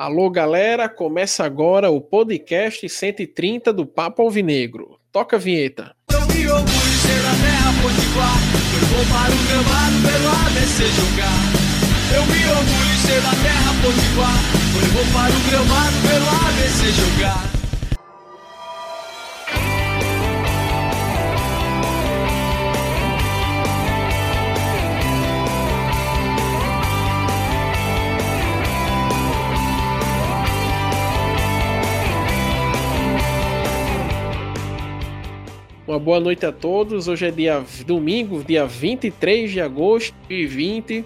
Alô, galera, começa agora o podcast 130 do Papo Alvinegro. Toca a vinheta. Eu me orgulho ser da terra potiguar, eu vou para o gramado pelo ABC jogar. Eu me orgulho ser da terra potiguar, eu vou para o gramado pelo ABC jogar. Uma boa noite a todos. Hoje é dia domingo, dia 23 de agosto de 2020.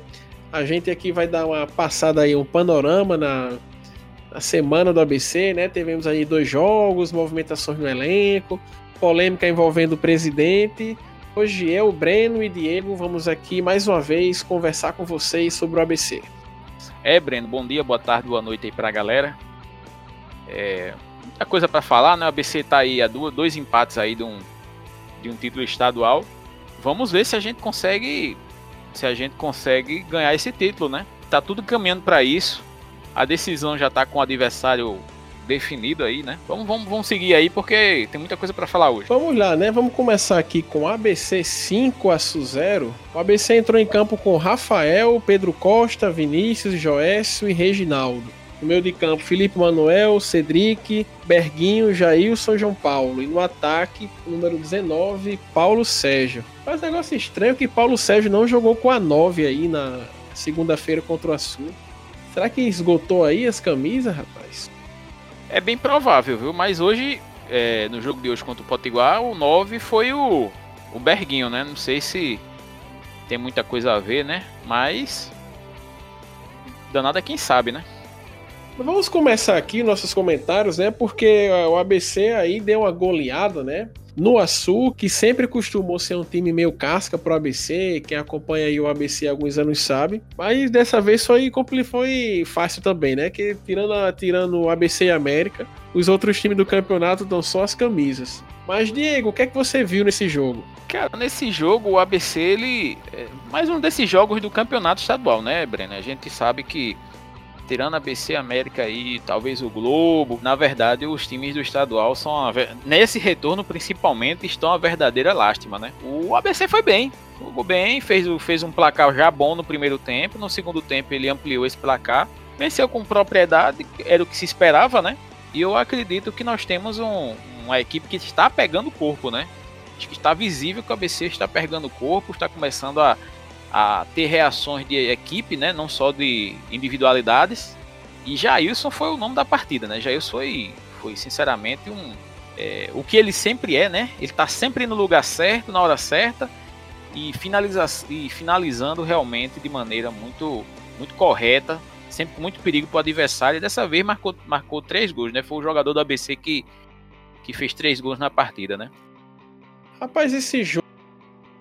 A gente aqui vai dar uma passada aí, um panorama na, na semana do ABC, né? Tivemos aí dois jogos, movimentações no elenco, polêmica envolvendo o presidente. Hoje eu, Breno e Diego vamos aqui mais uma vez conversar com vocês sobre o ABC. É, Breno, bom dia, boa tarde, boa noite aí pra galera. É, muita coisa para falar, né? O ABC tá aí a dois empates aí de um de um título estadual. Vamos ver se a gente consegue se a gente consegue ganhar esse título, né? Tá tudo caminhando para isso. A decisão já tá com o adversário definido aí, né? Vamos, vamos, vamos seguir aí porque tem muita coisa para falar hoje. Vamos lá, né? Vamos começar aqui com ABC 5 a 0. O ABC entrou em campo com Rafael, Pedro Costa, Vinícius, Joécio e Reginaldo. No meio de campo, Felipe Manuel, Cedric, Berguinho, Jailson, João Paulo. E no ataque, número 19, Paulo Sérgio. Mas negócio estranho que Paulo Sérgio não jogou com a 9 aí na segunda-feira contra o Açul. Será que esgotou aí as camisas, rapaz? É bem provável, viu? Mas hoje, é, no jogo de hoje contra o Potiguar, o 9 foi o, o Berguinho, né? Não sei se tem muita coisa a ver, né? Mas. Danada quem sabe, né? Vamos começar aqui nossos comentários, né? Porque o ABC aí deu uma goleada, né? No Açu, que sempre costumou ser um time meio casca pro ABC, quem acompanha aí o ABC há alguns anos sabe. Mas dessa vez foi, foi fácil também, né? Que tirando, a, tirando o ABC e América, os outros times do campeonato dão só as camisas. Mas, Diego, o que é que você viu nesse jogo? Cara, nesse jogo o ABC, ele. É mais um desses jogos do campeonato estadual, né, Breno? A gente sabe que tirando a BC América e talvez o Globo, na verdade os times do estadual são a, nesse retorno principalmente estão a verdadeira lástima, né? O ABC foi bem, jogou bem, fez, fez um placar já bom no primeiro tempo, no segundo tempo ele ampliou esse placar, venceu com propriedade, era o que se esperava, né? E eu acredito que nós temos um, uma equipe que está pegando corpo, né? Acho que está visível que o ABC está pegando corpo, está começando a a ter reações de equipe, né? Não só de individualidades. E Jailson foi o nome da partida, né? Jailson foi, foi sinceramente um é, o que ele sempre é, né? Ele está sempre no lugar certo, na hora certa e, finaliza, e finalizando realmente de maneira muito, muito correta, sempre com muito perigo para o adversário. E dessa vez marcou, marcou três gols, né? Foi o jogador do ABC que, que fez três gols na partida, né? Rapaz, esse jogo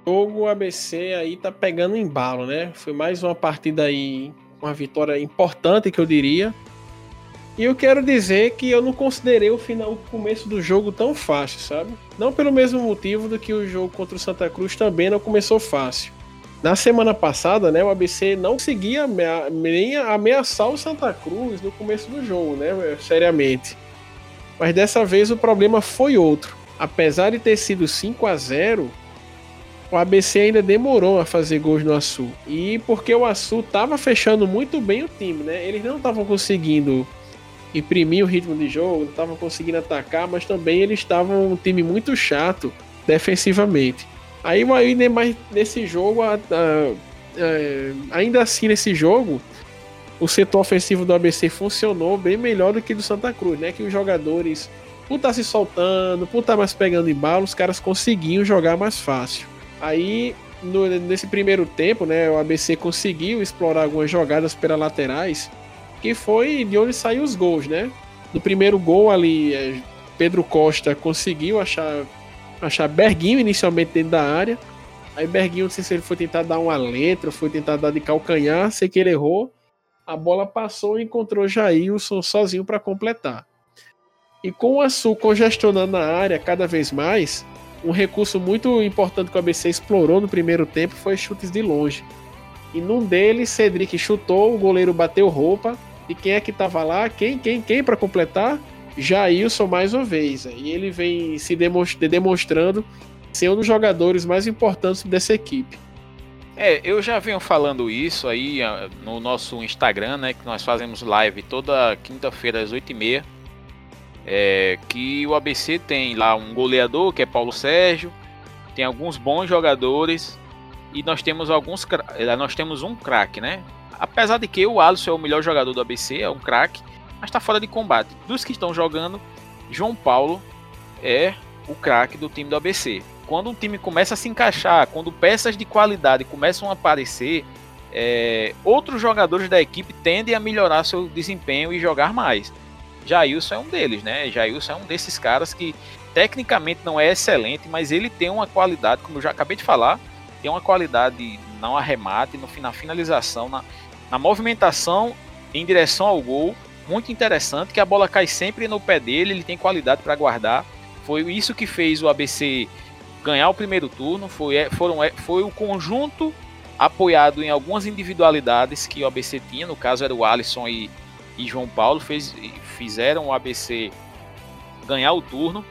jogo o ABC aí tá pegando embalo, né? Foi mais uma partida aí, uma vitória importante que eu diria. E eu quero dizer que eu não considerei o final, o começo do jogo tão fácil, sabe? Não pelo mesmo motivo do que o jogo contra o Santa Cruz também não começou fácil. Na semana passada, né, o ABC não conseguia nem ameaçar o Santa Cruz no começo do jogo, né, seriamente. Mas dessa vez o problema foi outro. Apesar de ter sido 5 a 0, o ABC ainda demorou a fazer gols no Açu. E porque o Açu estava fechando muito bem o time, né? Eles não estavam conseguindo imprimir o ritmo de jogo, não estavam conseguindo atacar, mas também eles estavam um time muito chato defensivamente. Aí, aí mas nesse jogo, a, a, a, ainda assim nesse jogo, o setor ofensivo do ABC funcionou bem melhor do que do Santa Cruz, né? Que os jogadores, por estar tá se soltando, por estar tá mais pegando em bala, os caras conseguiam jogar mais fácil. Aí, no, nesse primeiro tempo, né, o ABC conseguiu explorar algumas jogadas pelas laterais, que foi de onde saíram os gols, né? No primeiro gol ali, é, Pedro Costa conseguiu achar, achar Berguinho inicialmente dentro da área. Aí Berguinho, não sei se ele foi tentar dar uma letra, foi tentar dar de calcanhar, sei que ele errou. A bola passou e encontrou Jailson sozinho para completar. E com o Açu congestionando a área cada vez mais, um recurso muito importante que o ABC explorou no primeiro tempo foi chutes de longe. E num deles, Cedric chutou, o goleiro bateu roupa E quem é que tava lá? Quem, quem, quem para completar? Jailson mais uma vez. E ele vem se demonstrando ser um dos jogadores mais importantes dessa equipe. É, eu já venho falando isso aí ah, no nosso Instagram, né? Que nós fazemos live toda quinta-feira às 8h30. É, que o ABC tem lá um goleador que é Paulo Sérgio, tem alguns bons jogadores e nós temos alguns eh, nós temos um craque, né? Apesar de que o Alisson é o melhor jogador do ABC, é um craque, mas está fora de combate. Dos que estão jogando, João Paulo é o craque do time do ABC quando um time começa a se encaixar, quando peças de qualidade começam a aparecer, é, outros jogadores da equipe tendem a melhorar seu desempenho e jogar mais. Jailson é um deles, né? Jailson é um desses caras que tecnicamente não é excelente, mas ele tem uma qualidade, como eu já acabei de falar, tem uma qualidade não arremate, no, na finalização, na, na movimentação em direção ao gol, muito interessante, que a bola cai sempre no pé dele, ele tem qualidade para guardar. Foi isso que fez o ABC ganhar o primeiro turno. Foi, é, foram, é, foi o conjunto apoiado em algumas individualidades que o ABC tinha. No caso era o Alisson e, e João Paulo. Fez, fizeram o ABC ganhar o turno.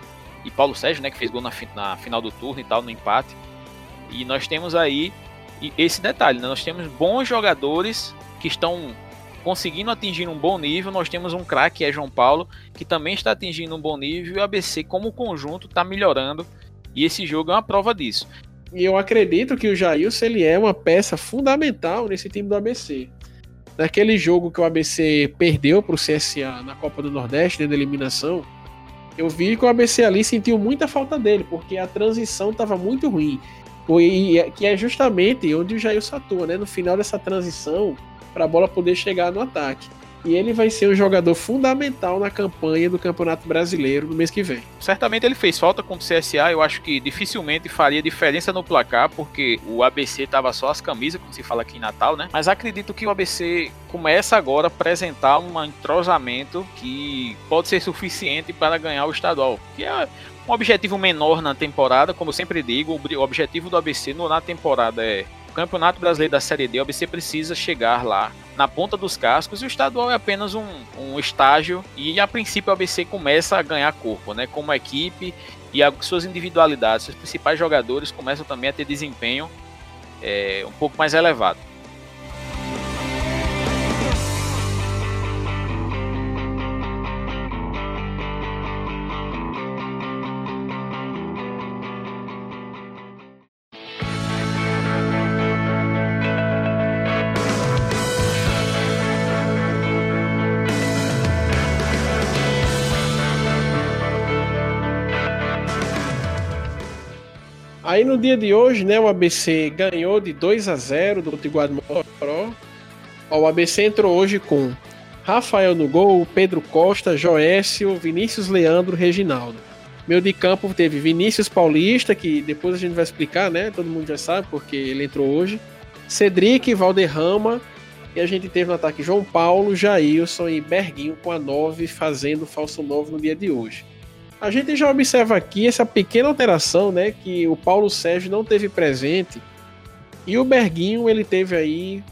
E Paulo Sérgio, né, que fez gol na, na final do turno e tal, no empate. E nós temos aí esse detalhe, né? nós temos bons jogadores que estão conseguindo atingir um bom nível. Nós temos um craque, que é João Paulo, que também está atingindo um bom nível. E o ABC, como conjunto, está melhorando e esse jogo é uma prova disso. E eu acredito que o Jailson ele é uma peça fundamental nesse time do ABC. Naquele jogo que o ABC perdeu para o CSA na Copa do Nordeste, dentro da eliminação, eu vi que o ABC ali sentiu muita falta dele, porque a transição estava muito ruim. E que é justamente onde o Jailson atua, né? No final dessa transição, para a bola poder chegar no ataque. E ele vai ser um jogador fundamental na campanha do Campeonato Brasileiro no mês que vem. Certamente ele fez falta contra o CSA, eu acho que dificilmente faria diferença no placar, porque o ABC tava só as camisas, como se fala aqui em Natal, né? Mas acredito que o ABC começa agora a apresentar um entrosamento que pode ser suficiente para ganhar o estadual, que é um objetivo menor na temporada, como eu sempre digo, o objetivo do ABC na temporada é o Campeonato Brasileiro da Série D, o ABC precisa chegar lá na ponta dos cascos e o estadual é apenas um, um estágio e a princípio o ABC começa a ganhar corpo, né? Como equipe e as suas individualidades, seus principais jogadores começam também a ter desempenho é, um pouco mais elevado. Aí no dia de hoje, né, o ABC ganhou de 2 a 0 do Potiguar de. O ABC entrou hoje com Rafael no gol, Pedro Costa, Joécio, Vinícius Leandro, Reginaldo. Meio de campo teve Vinícius Paulista, que depois a gente vai explicar, né? Todo mundo já sabe porque ele entrou hoje. Cedric, Valderrama. E a gente teve no ataque João Paulo, Jailson e Berguinho com a 9 fazendo falso 9 no dia de hoje. A gente já observa aqui essa pequena alteração, né? Que o Paulo Sérgio não teve presente. E o Berguinho, ele teve aí.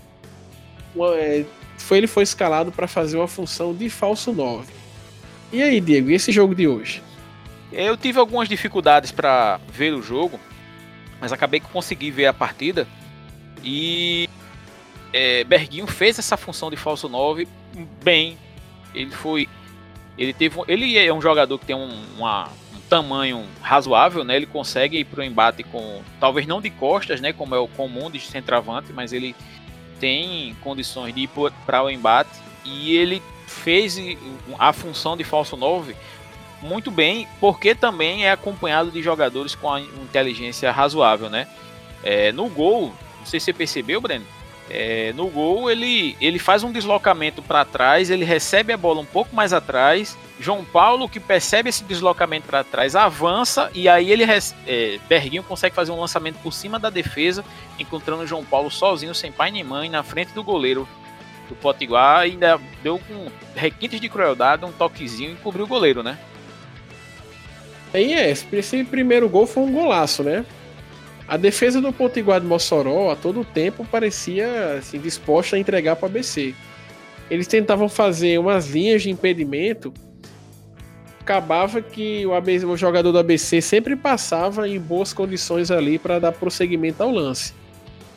Uma, é, foi, ele foi escalado para fazer uma função de falso 9. E aí, Diego, e esse jogo de hoje? Eu tive algumas dificuldades para ver o jogo, mas acabei que consegui ver a partida. E é, Berguinho fez essa função de falso 9 bem. Ele foi ele teve, ele é um jogador que tem um, uma, um tamanho razoável, né? Ele consegue ir para o embate com, talvez não de costas, né? Como é o comum de centroavante, mas ele tem condições de ir para o embate e ele fez a função de falso 9 muito bem, porque também é acompanhado de jogadores com a inteligência razoável, né? É, no gol, não sei se você percebeu, Breno, é, no gol, ele, ele faz um deslocamento para trás, ele recebe a bola um pouco mais atrás. João Paulo, que percebe esse deslocamento para trás, avança e aí ele é, Berguinho consegue fazer um lançamento por cima da defesa, encontrando João Paulo sozinho, sem pai nem mãe, na frente do goleiro do Potiguar. Ainda deu com requintes de crueldade, um toquezinho e cobriu o goleiro, né? Aí é, esse primeiro gol foi um golaço, né? A defesa do Potiguar de Mossoró a todo tempo parecia assim, disposta a entregar para o ABC. eles tentavam fazer umas linhas de impedimento. Acabava que o, ABC, o jogador do ABC sempre passava em boas condições ali para dar prosseguimento ao lance.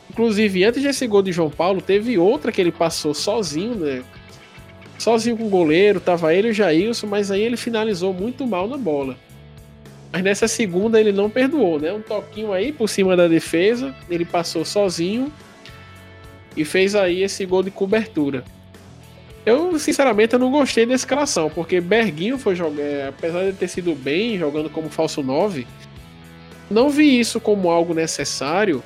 Inclusive, antes desse gol de João Paulo, teve outra que ele passou sozinho, né? Sozinho com o goleiro, tava ele e o Jailson, mas aí ele finalizou muito mal na bola. Mas nessa segunda ele não perdoou, né? Um toquinho aí por cima da defesa, ele passou sozinho e fez aí esse gol de cobertura. Eu, sinceramente, eu não gostei da escalação, porque Berguinho foi jogar, é, apesar de ter sido bem jogando como falso 9, não vi isso como algo necessário,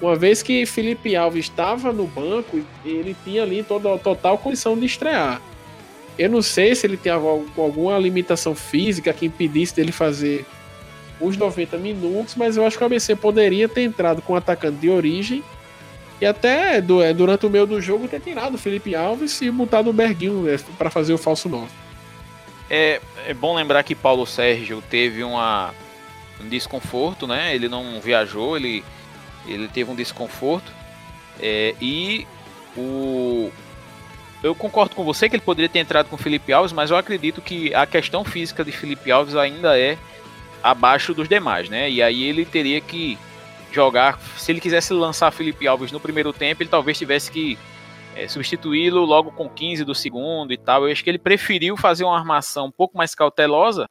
uma vez que Felipe Alves estava no banco, ele tinha ali toda a total condição de estrear. Eu não sei se ele tem alguma limitação física que impedisse dele fazer os 90 minutos, mas eu acho que o ABC poderia ter entrado com um atacante de origem e até é, durante o meio do jogo ter tirado o Felipe Alves e botado o Berguinho né, para fazer o falso 9. É, é bom lembrar que Paulo Sérgio teve uma, um desconforto, né? Ele não viajou, ele, ele teve um desconforto. É, e o, eu concordo com você que ele poderia ter entrado com Felipe Alves, mas eu acredito que a questão física de Felipe Alves ainda é abaixo dos demais, né? E aí ele teria que jogar. Se ele quisesse lançar Felipe Alves no primeiro tempo, ele talvez tivesse que é, substituí-lo logo com 15 do segundo e tal. Eu acho que ele preferiu fazer uma armação um pouco mais cautelosa.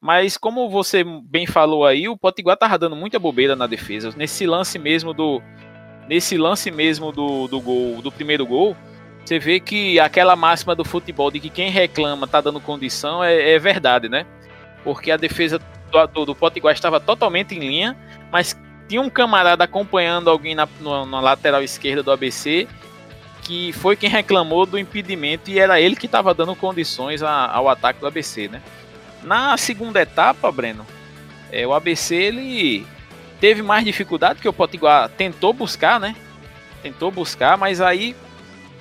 Mas como você bem falou aí, o Potiguar tava dando muita bobeira na defesa. Nesse lance mesmo do nesse lance mesmo do, do gol, do primeiro gol, você vê que aquela máxima do futebol de que quem reclama tá dando condição é, é verdade, né? Porque a defesa do, do, do Potiguar estava totalmente em linha, mas tinha um camarada acompanhando alguém na, na, lateral esquerda do ABC que foi quem reclamou do impedimento e era ele que estava dando condições a, ao ataque do ABC, né? Na segunda etapa, Breno, é, o ABC ele teve mais dificuldade que o Potiguar tentou buscar, né? Tentou buscar, mas aí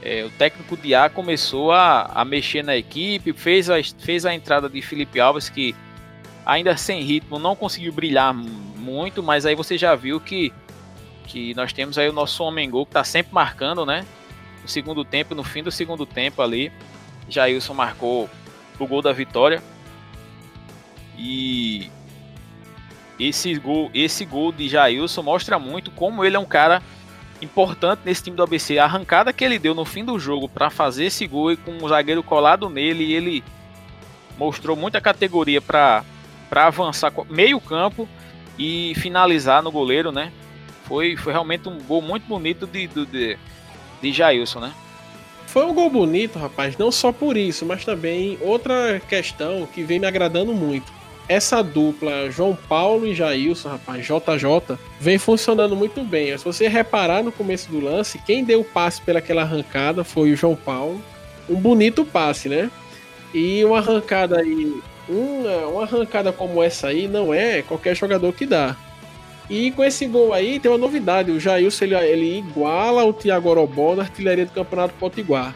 é, o técnico Diá começou a, a mexer na equipe, fez a, fez a entrada de Felipe Alves, que ainda sem ritmo não conseguiu brilhar muito, mas aí você já viu que, que nós temos aí o nosso homem gol que está sempre marcando, né? No segundo tempo, no fim do segundo tempo ali, Jailson marcou o gol da vitória. E esse gol, esse gol de Jailson mostra muito como ele é um cara importante nesse time do ABC. A arrancada que ele deu no fim do jogo para fazer esse gol e com o zagueiro colado nele, ele mostrou muita categoria para avançar meio campo e finalizar no goleiro, né? Foi, foi realmente um gol muito bonito de, de, de, Jailson, né? Foi um gol bonito, rapaz, não só por isso, mas também outra questão que vem me agradando muito essa dupla João Paulo e Jailson, rapaz, JJ, vem funcionando muito bem. Se você reparar no começo do lance, quem deu o passe pelaquela arrancada foi o João Paulo. Um bonito passe, né? E uma arrancada aí, uma, uma arrancada como essa aí não é qualquer jogador que dá. E com esse gol aí tem uma novidade, o Jailson ele, ele iguala o Thiago Orobó na artilharia do Campeonato Potiguar.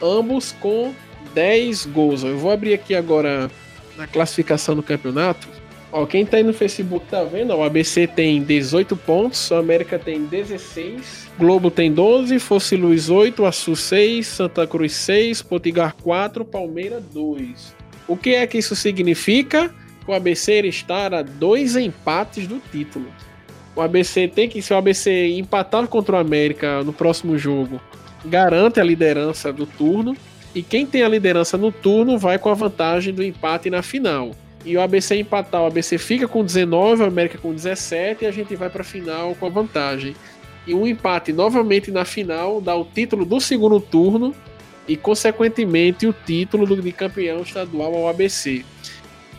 Ambos com 10 gols. Eu vou abrir aqui agora na classificação do campeonato, ó, quem tá aí no Facebook tá vendo, ó, o ABC tem 18 pontos, o América tem 16, Globo tem 12, Fosse Luz 8, Açu 6, Santa Cruz 6, Potigar 4, Palmeiras 2. O que é que isso significa? O ABC estar a dois empates do título. O ABC tem que, se o ABC empatar contra o América no próximo jogo, garante a liderança do turno. E quem tem a liderança no turno vai com a vantagem do empate na final. E o ABC empatar, o ABC fica com 19, o América com 17 e a gente vai para a final com a vantagem. E um empate novamente na final dá o título do segundo turno e, consequentemente, o título de campeão estadual ao ABC.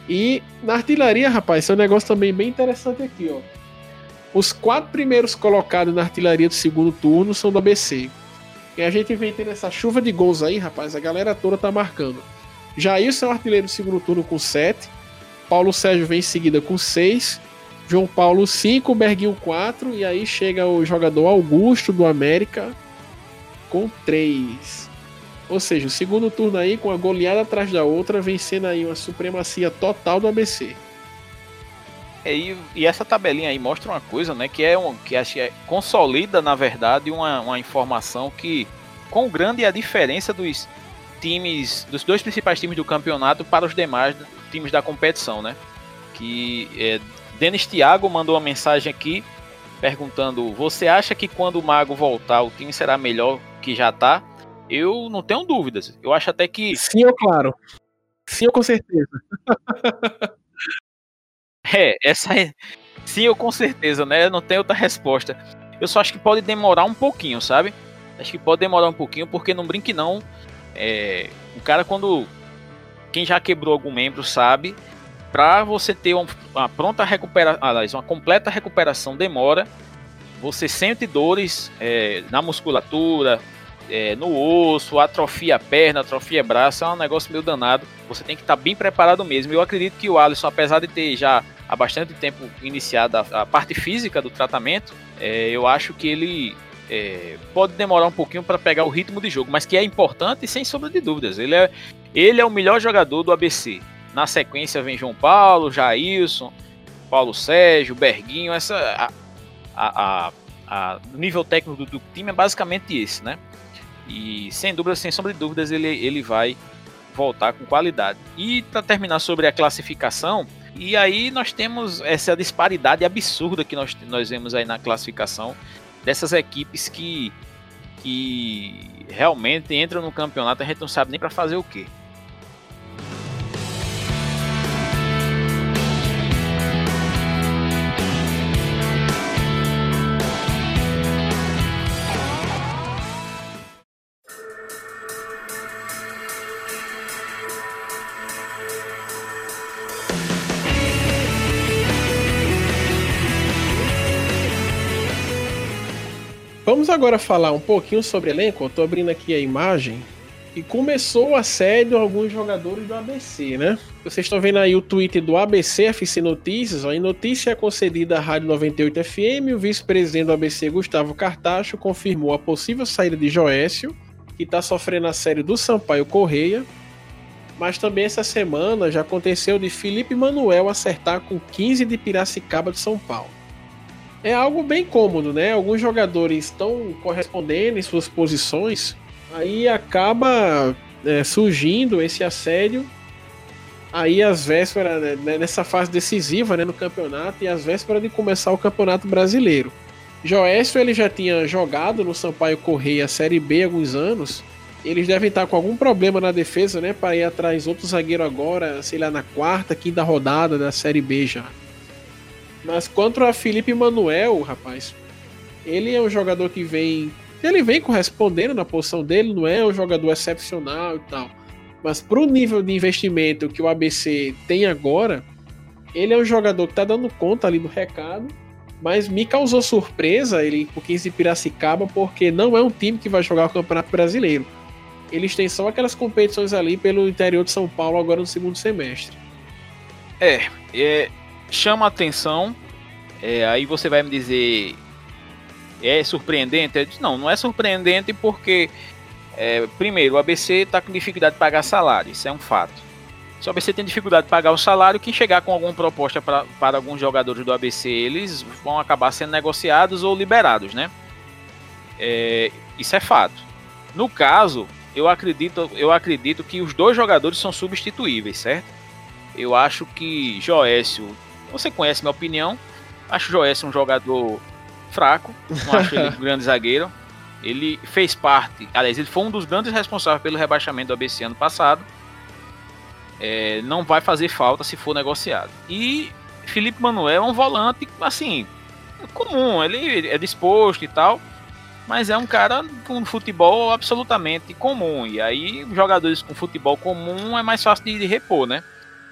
E na artilharia, rapaz, esse é um negócio também bem interessante aqui, ó. Os quatro primeiros colocados na artilharia do segundo turno são do ABC. E a gente vem tendo essa chuva de gols aí, rapaz. A galera toda tá marcando. Jailson é o artilheiro do segundo turno com 7. Paulo Sérgio vem em seguida com 6. João Paulo 5, Berguinho 4. E aí chega o jogador Augusto do América com 3. Ou seja, o segundo turno aí com a goleada atrás da outra, vencendo aí uma supremacia total do ABC. É, e, e, essa tabelinha aí mostra uma coisa, né? Que é um, que acho é, consolida, na verdade, uma, uma informação que quão grande é a diferença dos times, dos dois principais times do campeonato para os demais times da competição, né? Que é, Denis Thiago mandou uma mensagem aqui perguntando: Você acha que quando o Mago voltar o time será melhor que já tá? Eu não tenho dúvidas. Eu acho até que. Sim, eu claro. Sim, eu com certeza. é, essa é. Sim, eu com certeza, né? Não tem outra resposta. Eu só acho que pode demorar um pouquinho, sabe? Acho que pode demorar um pouquinho, porque não brinque não. É, o cara quando. Quem já quebrou algum membro sabe. Pra você ter uma, pronta recuperação. Uma completa recuperação demora. Você sente dores é, na musculatura, é, no osso, atrofia a perna, atrofia braço, é um negócio meio danado. Você tem que estar tá bem preparado mesmo. Eu acredito que o Alisson, apesar de ter já há bastante tempo iniciado a, a parte física do tratamento, é, eu acho que ele é, pode demorar um pouquinho para pegar o ritmo de jogo, mas que é importante sem sombra de dúvidas. Ele é, ele é o melhor jogador do ABC. Na sequência vem João Paulo, Jailson, Paulo Sérgio, Berguinho. Essa, a, a, a, o nível técnico do, do, time é basicamente esse, né? E sem dúvida, sem sombra de dúvidas, ele, ele vai voltar com qualidade. E para terminar sobre a classificação, e aí nós temos essa disparidade absurda que nós, nós vemos aí na classificação dessas equipes que, que realmente entram no campeonato, a gente não sabe nem para fazer o quê. Vamos agora falar um pouquinho sobre elenco. Eu tô abrindo aqui a imagem. E começou o assédio a alguns jogadores do ABC, né? Vocês estão vendo aí o tweet do ABC FC Notícias. Ó, em notícia concedida à Rádio 98 FM, o vice-presidente do ABC, Gustavo Cartacho, confirmou a possível saída de Joécio, que está sofrendo assédio do Sampaio Correia. Mas também essa semana já aconteceu de Felipe Manuel acertar com 15 de Piracicaba de São Paulo é algo bem cômodo, né? Alguns jogadores estão correspondendo em suas posições, aí acaba é, surgindo esse assédio aí às vésperas, né, né, nessa fase decisiva né, no campeonato e às vésperas de começar o campeonato brasileiro. Joécio ele já tinha jogado no Sampaio Correia Série B alguns anos. Eles devem estar com algum problema na defesa, né? Para ir atrás outro zagueiro agora, sei lá, na quarta, quinta rodada da Série B já. Mas quanto a Felipe Manuel, rapaz, ele é um jogador que vem. Ele vem correspondendo na posição dele, não é um jogador excepcional e tal. Mas pro nível de investimento que o ABC tem agora, ele é um jogador que tá dando conta ali do recado. Mas me causou surpresa ele por 15 de Piracicaba, porque não é um time que vai jogar o Campeonato Brasileiro. Eles têm só aquelas competições ali pelo interior de São Paulo agora no segundo semestre. É, é chama atenção. É, aí você vai me dizer é surpreendente? Não, não é surpreendente porque é, primeiro o ABC está com dificuldade de pagar salário, isso é um fato. Se o ABC tem dificuldade de pagar o salário, quem chegar com alguma proposta pra, para alguns jogadores do ABC, eles vão acabar sendo negociados ou liberados, né? É, isso é fato. No caso, eu acredito, eu acredito que os dois jogadores são substituíveis, certo? Eu acho que Joécio você conhece minha opinião. Acho o Joécio um jogador fraco. Não acho ele um grande zagueiro. Ele fez parte, aliás, ele foi um dos grandes responsáveis pelo rebaixamento do ABC ano passado. É, não vai fazer falta se for negociado. E Felipe Manuel é um volante, assim, comum. Ele é disposto e tal. Mas é um cara com futebol absolutamente comum. E aí, jogadores com futebol comum é mais fácil de, de repor, né?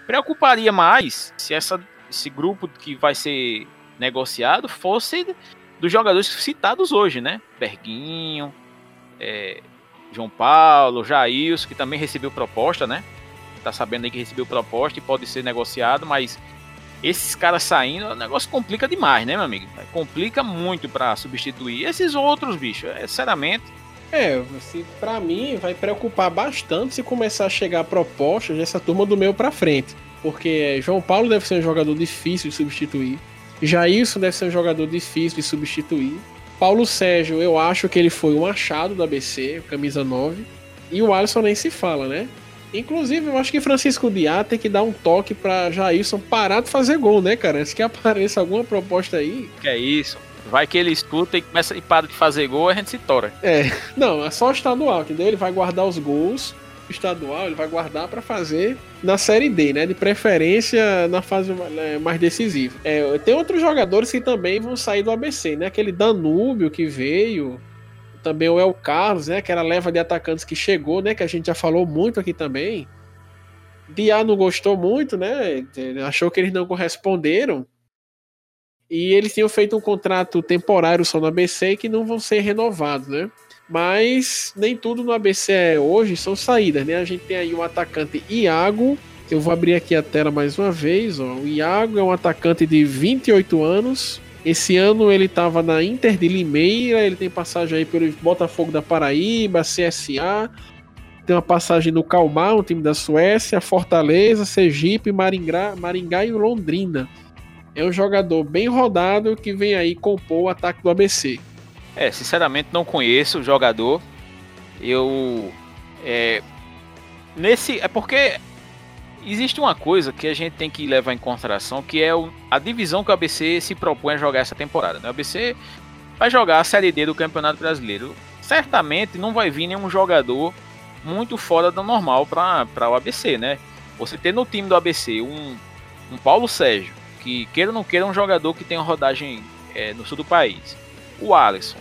Preocuparia mais se essa esse grupo que vai ser negociado fosse dos jogadores citados hoje, né? Berguinho, é, João Paulo, Jailson, que também recebeu proposta, né? Tá sabendo aí que recebeu proposta e pode ser negociado, mas esses caras saindo, o negócio complica demais, né, meu amigo? Complica muito para substituir esses outros, bicho. É, sinceramente. É, se, pra mim vai preocupar bastante se começar a chegar propostas dessa turma do meio para frente. Porque João Paulo deve ser um jogador difícil de substituir. Jailson deve ser um jogador difícil de substituir. Paulo Sérgio, eu acho que ele foi um achado do ABC, camisa 9. E o Alisson nem se fala, né? Inclusive, eu acho que Francisco Diá tem que dar um toque pra Jailson parar de fazer gol, né, cara? Antes que apareça alguma proposta aí. Que é isso. Vai que ele escuta e começa e para de fazer gol, a gente se tora. É, não, é só o estadual, entendeu? Ele vai guardar os gols estadual, ele vai guardar para fazer na Série D, né? De preferência na fase é, mais decisiva. É, tem outros jogadores que também vão sair do ABC, né? Aquele Danúbio que veio, também o El Carlos, né? Aquela leva de atacantes que chegou, né? Que a gente já falou muito aqui também. Diá não gostou muito, né? Achou que eles não corresponderam. E eles tinham feito um contrato temporário só no ABC que não vão ser renovados, né? Mas nem tudo no ABC é hoje são saídas, né? A gente tem aí o atacante Iago. Eu vou abrir aqui a tela mais uma vez. Ó. O Iago é um atacante de 28 anos. Esse ano ele estava na Inter de Limeira. Ele tem passagem aí pelo Botafogo da Paraíba, CSA. Tem uma passagem no Calmar, um time da Suécia, Fortaleza, Sergipe, Maringá, Maringá e Londrina é um jogador bem rodado que vem aí compor o ataque do ABC. É, sinceramente não conheço o jogador. Eu. É, nesse. É porque existe uma coisa que a gente tem que levar em consideração, que é o, a divisão que o ABC se propõe a jogar essa temporada. Né? O ABC vai jogar a Série D do Campeonato Brasileiro. Certamente não vai vir nenhum jogador muito fora do normal para o ABC, né? Você ter no time do ABC um, um Paulo Sérgio, que, queira ou não queira, é um jogador que tem uma rodagem é, no sul do país. O Alisson,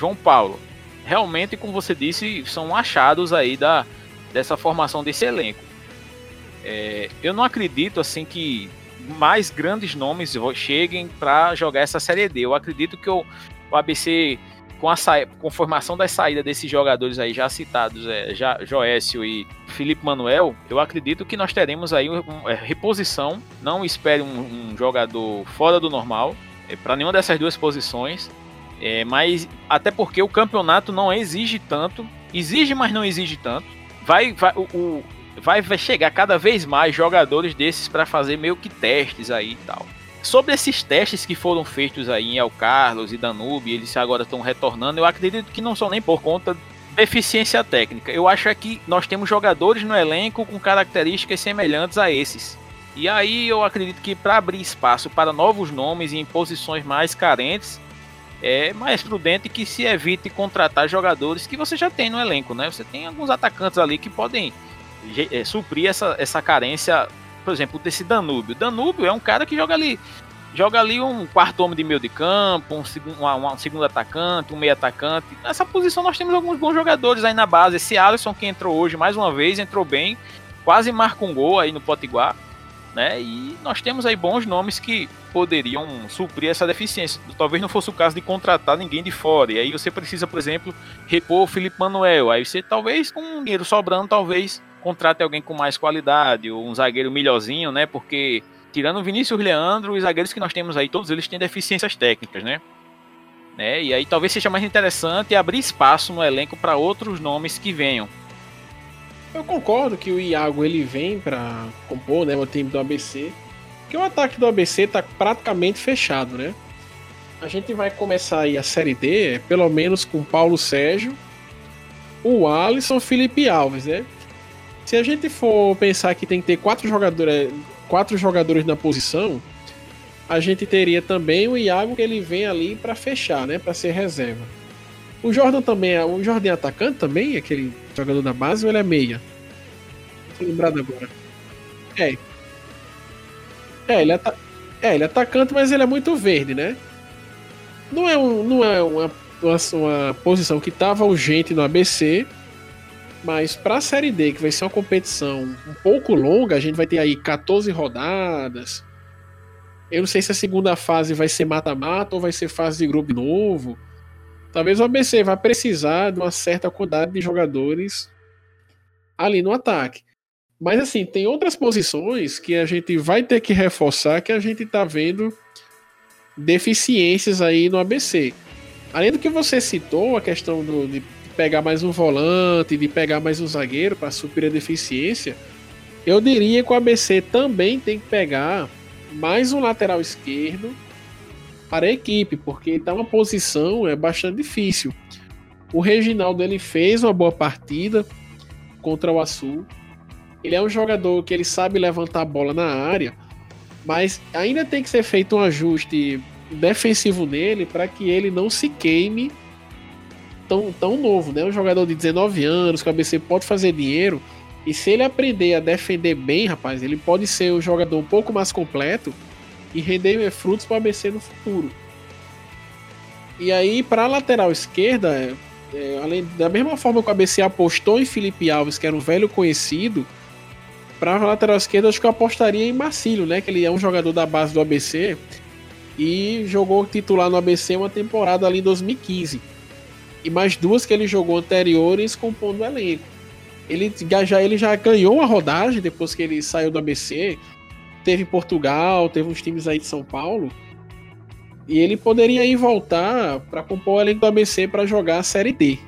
João Paulo, realmente, como você disse, são achados aí da, dessa formação desse elenco. É, eu não acredito assim que mais grandes nomes cheguem para jogar essa Série D. Eu acredito que o, o ABC com a com formação da saída desses jogadores aí já citados, é, já, Joécio e Felipe Manuel, eu acredito que nós teremos aí um, é, reposição. Não espere um, um, jogador fora do normal é, para nenhuma dessas duas posições. É, mas até porque o campeonato não exige tanto, exige, mas não exige tanto. Vai, vai, o, o vai, vai chegar cada vez mais jogadores desses para fazer meio que testes aí e tal. Sobre esses testes que foram feitos aí em El Carlos e Danube, eles agora estão retornando, eu acredito que não são nem por conta de deficiência técnica. Eu acho é que nós temos jogadores no elenco com características semelhantes a esses. E aí eu acredito que para abrir espaço para novos nomes em posições mais carentes, é mais prudente que se evite contratar jogadores que você já tem no elenco, né? Você tem alguns atacantes ali que podem é, suprir essa, essa carência por exemplo, desse Danúbio. Danúbio é um cara que joga ali joga ali um quarto homem de meio de campo, um, segundo, um, um segundo atacante, um meio atacante. Nessa posição nós temos alguns bons jogadores aí na base. Esse Alisson que entrou hoje mais uma vez, entrou bem, quase marca um gol aí no Potiguar. Né? E nós temos aí bons nomes que poderiam suprir essa deficiência. Talvez não fosse o caso de contratar ninguém de fora. E aí você precisa, por exemplo, repor o Felipe Manuel. Aí você talvez com dinheiro sobrando, talvez contrate alguém com mais qualidade, ou um zagueiro melhorzinho, né? Porque, tirando o Vinícius Leandro, os zagueiros que nós temos aí, todos eles têm deficiências técnicas, né? né? E aí talvez seja mais interessante abrir espaço no elenco para outros nomes que venham. Eu concordo que o Iago ele vem para compor né, o time do ABC, que o ataque do ABC está praticamente fechado, né? A gente vai começar aí a Série D, pelo menos com Paulo Sérgio, o Alisson, Felipe Alves, né? Se a gente for pensar que tem que ter quatro jogadores, quatro jogadores na posição, a gente teria também o Iago que ele vem ali para fechar, né, para ser reserva. O Jordan também é, o Jordan é atacante também, aquele jogador da base ou ele é meia? Tô lembrado agora. É. É, ele é, é, ele é atacante, mas ele é muito verde, né? Não é, um, não é uma, uma, uma posição que tava urgente no ABC, mas para a Série D, que vai ser uma competição um pouco longa, a gente vai ter aí 14 rodadas. Eu não sei se a segunda fase vai ser mata-mata ou vai ser fase de grupo novo. Talvez o ABC vai precisar de uma certa quantidade de jogadores ali no ataque. Mas assim, tem outras posições que a gente vai ter que reforçar que a gente tá vendo deficiências aí no ABC. Além do que você citou, a questão do, de pegar mais um volante, de pegar mais um zagueiro para suprir a deficiência, eu diria que o ABC também tem que pegar mais um lateral esquerdo para a equipe, porque está uma posição é bastante difícil. O Reginaldo ele fez uma boa partida contra o Açul. Ele é um jogador que ele sabe levantar a bola na área, mas ainda tem que ser feito um ajuste defensivo nele para que ele não se queime tão, tão novo, né? Um jogador de 19 anos, que o ABC pode fazer dinheiro. E se ele aprender a defender bem, rapaz, ele pode ser um jogador um pouco mais completo e render frutos para o ABC no futuro. E aí, para a lateral esquerda, é, é, além da mesma forma que o ABC apostou em Felipe Alves, que era um velho conhecido, para a lateral esquerda, acho que eu apostaria em Marcílio, né? Que ele é um jogador da base do ABC e jogou titular no ABC uma temporada ali em 2015. E mais duas que ele jogou anteriores compondo o elenco. Ele já, ele já ganhou uma rodagem depois que ele saiu do ABC. Teve Portugal, teve uns times aí de São Paulo. E ele poderia ir voltar para compor o elenco do ABC para jogar a Série D.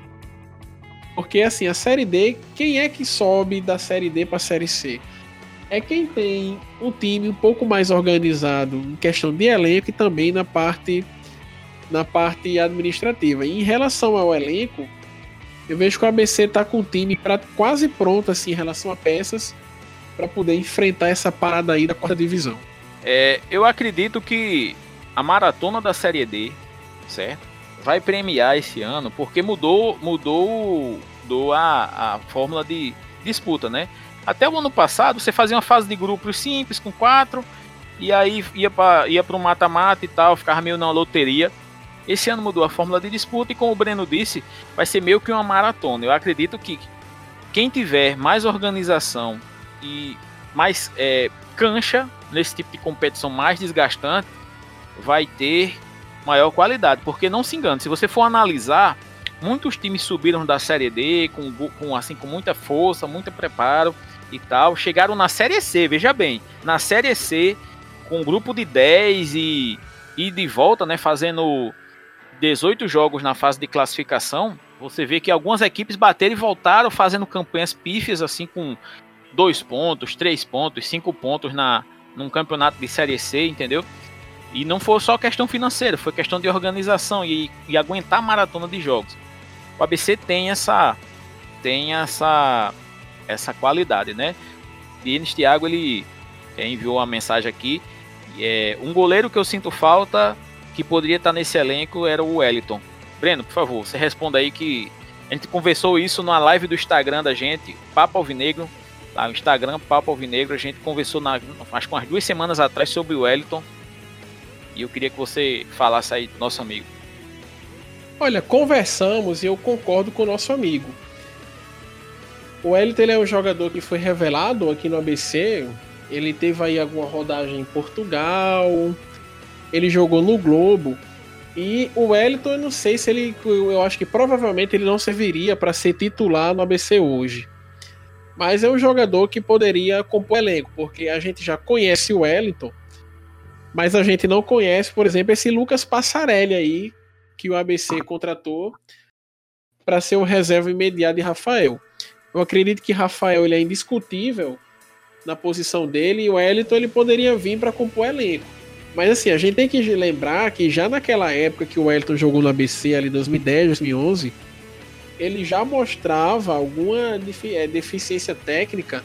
Porque assim, a Série D, quem é que sobe da Série D para a Série C? É quem tem um time um pouco mais organizado em questão de elenco e também na parte na parte administrativa. E em relação ao elenco, eu vejo que o ABC está com o time pra, quase pronto assim em relação a peças para poder enfrentar essa parada aí da quarta divisão. É, eu acredito que a maratona da Série D, certo? vai premiar esse ano, porque mudou, mudou, mudou a, a fórmula de disputa, né? Até o ano passado você fazia uma fase de grupos simples com quatro e aí ia para ia um mata-mata e tal, ficava meio na loteria. Esse ano mudou a fórmula de disputa e como o Breno disse, vai ser meio que uma maratona. Eu acredito que quem tiver mais organização e mais é, cancha nesse tipo de competição mais desgastante vai ter maior qualidade. Porque não se engane, se você for analisar, muitos times subiram da Série D com, com, assim, com muita força, muito preparo e tal. Chegaram na Série C, veja bem, na Série C, com um grupo de 10 e, e de volta, né, fazendo 18 jogos na fase de classificação. Você vê que algumas equipes bateram e voltaram fazendo campanhas pífias, assim, com dois pontos, três pontos, cinco pontos na, num campeonato de Série C, entendeu? E não foi só questão financeira, foi questão de organização e, e aguentar a maratona de jogos. O ABC tem essa tem essa essa qualidade, né? Denis Thiago ele enviou uma mensagem aqui. É, um goleiro que eu sinto falta que poderia estar nesse elenco era o Wellington. Breno, por favor, você responda aí que a gente conversou isso na live do Instagram da gente, Papo Alvinegro, lá no Instagram Papo Alvinegro, a gente conversou na, acho que umas duas semanas atrás sobre o Wellington e eu queria que você falasse aí do nosso amigo. Olha, conversamos e eu concordo com o nosso amigo. O Elton é um jogador que foi revelado aqui no ABC. Ele teve aí alguma rodagem em Portugal. Ele jogou no Globo. E o Wellington, eu não sei se ele. Eu acho que provavelmente ele não serviria para ser titular no ABC hoje. Mas é um jogador que poderia compor elenco, porque a gente já conhece o Wellington mas a gente não conhece, por exemplo, esse Lucas Passarelli aí, que o ABC contratou para ser o reserva imediato de Rafael. Eu acredito que Rafael ele é indiscutível na posição dele e o Wellington ele poderia vir para compor elenco. Mas assim, a gente tem que lembrar que já naquela época que o Wellington jogou no ABC, ali 2010, 2011, ele já mostrava alguma é, deficiência técnica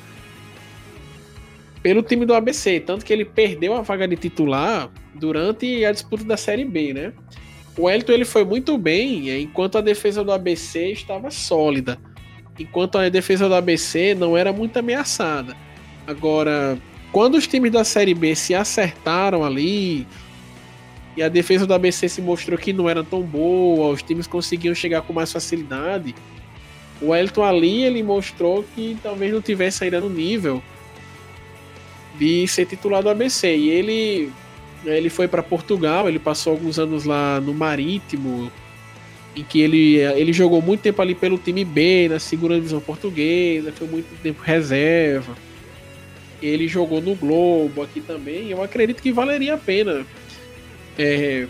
pelo time do ABC, tanto que ele perdeu a vaga de titular durante a disputa da Série B, né? O Elton ele foi muito bem enquanto a defesa do ABC estava sólida, enquanto a defesa do ABC não era muito ameaçada. Agora, quando os times da Série B se acertaram ali e a defesa do ABC se mostrou que não era tão boa, os times conseguiam chegar com mais facilidade, o Elton ali ele mostrou que talvez não tivesse ainda no nível de ser titular do ABC. E ele, ele foi para Portugal, ele passou alguns anos lá no Marítimo, em que ele, ele jogou muito tempo ali pelo time B, na segunda divisão portuguesa, foi muito tempo reserva. Ele jogou no Globo aqui também. Eu acredito que valeria a pena. É,